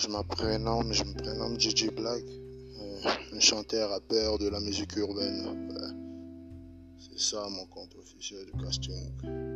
je m'apprénomme, je me prénomme Gigi Black, euh, un chanteur rappeur de la musique urbaine. C'est ça mon compte officiel de casting.